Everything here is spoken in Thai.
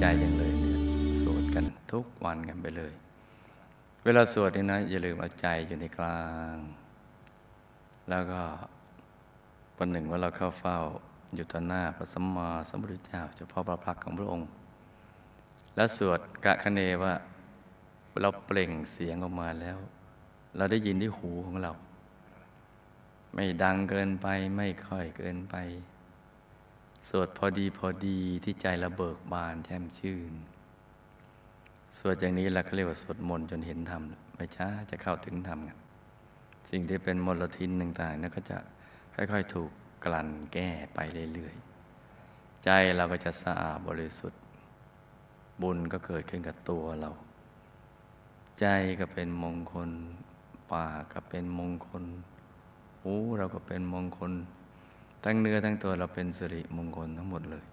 ใจอย่างเลยสวดกันทุกวันกันไปเลย เวลาสวดนี่นะอย่าลืมเอาใจอยู่ในกลาง แล้วก็วันหนึ่งว่าเราเข้าเฝ้าอยู่ต่อหน้าพระสัมมาสัมพุทธเจ้าเฉพาะพระพักของพระองค์ และสวดกะคะเนว่าเราเปล่งเสียงออกมาแล้ว เราได้ยินที่หูของเรา ไม่ดังเกินไปไม่ค่อยเกินไป สวดพอดีพอดีที่ใจระเบิกบานแช่มชื่น สวดอย่างนี้เราเขาเรียกว่าสวดมนต์จนเห็นธรรมไม่ช้าจะเข้าถึงธรรมกันสิ่งที่เป็นมลทินต่างๆนั่นก็จะค่อยๆถูกกลั่นแก้ไปเรื่อยๆ ใจเราก็จะสะอาดบริสุทธิ์ บุญก็เกิดขึ้นกับตัวเรา ใจก็เป็นมงคลปากก็เป็นมงคลหูเราก็เป็นมงคล ทั้งเนื้อทั้งตัวเราเป็นสิริมงคลทั้งหมดเลย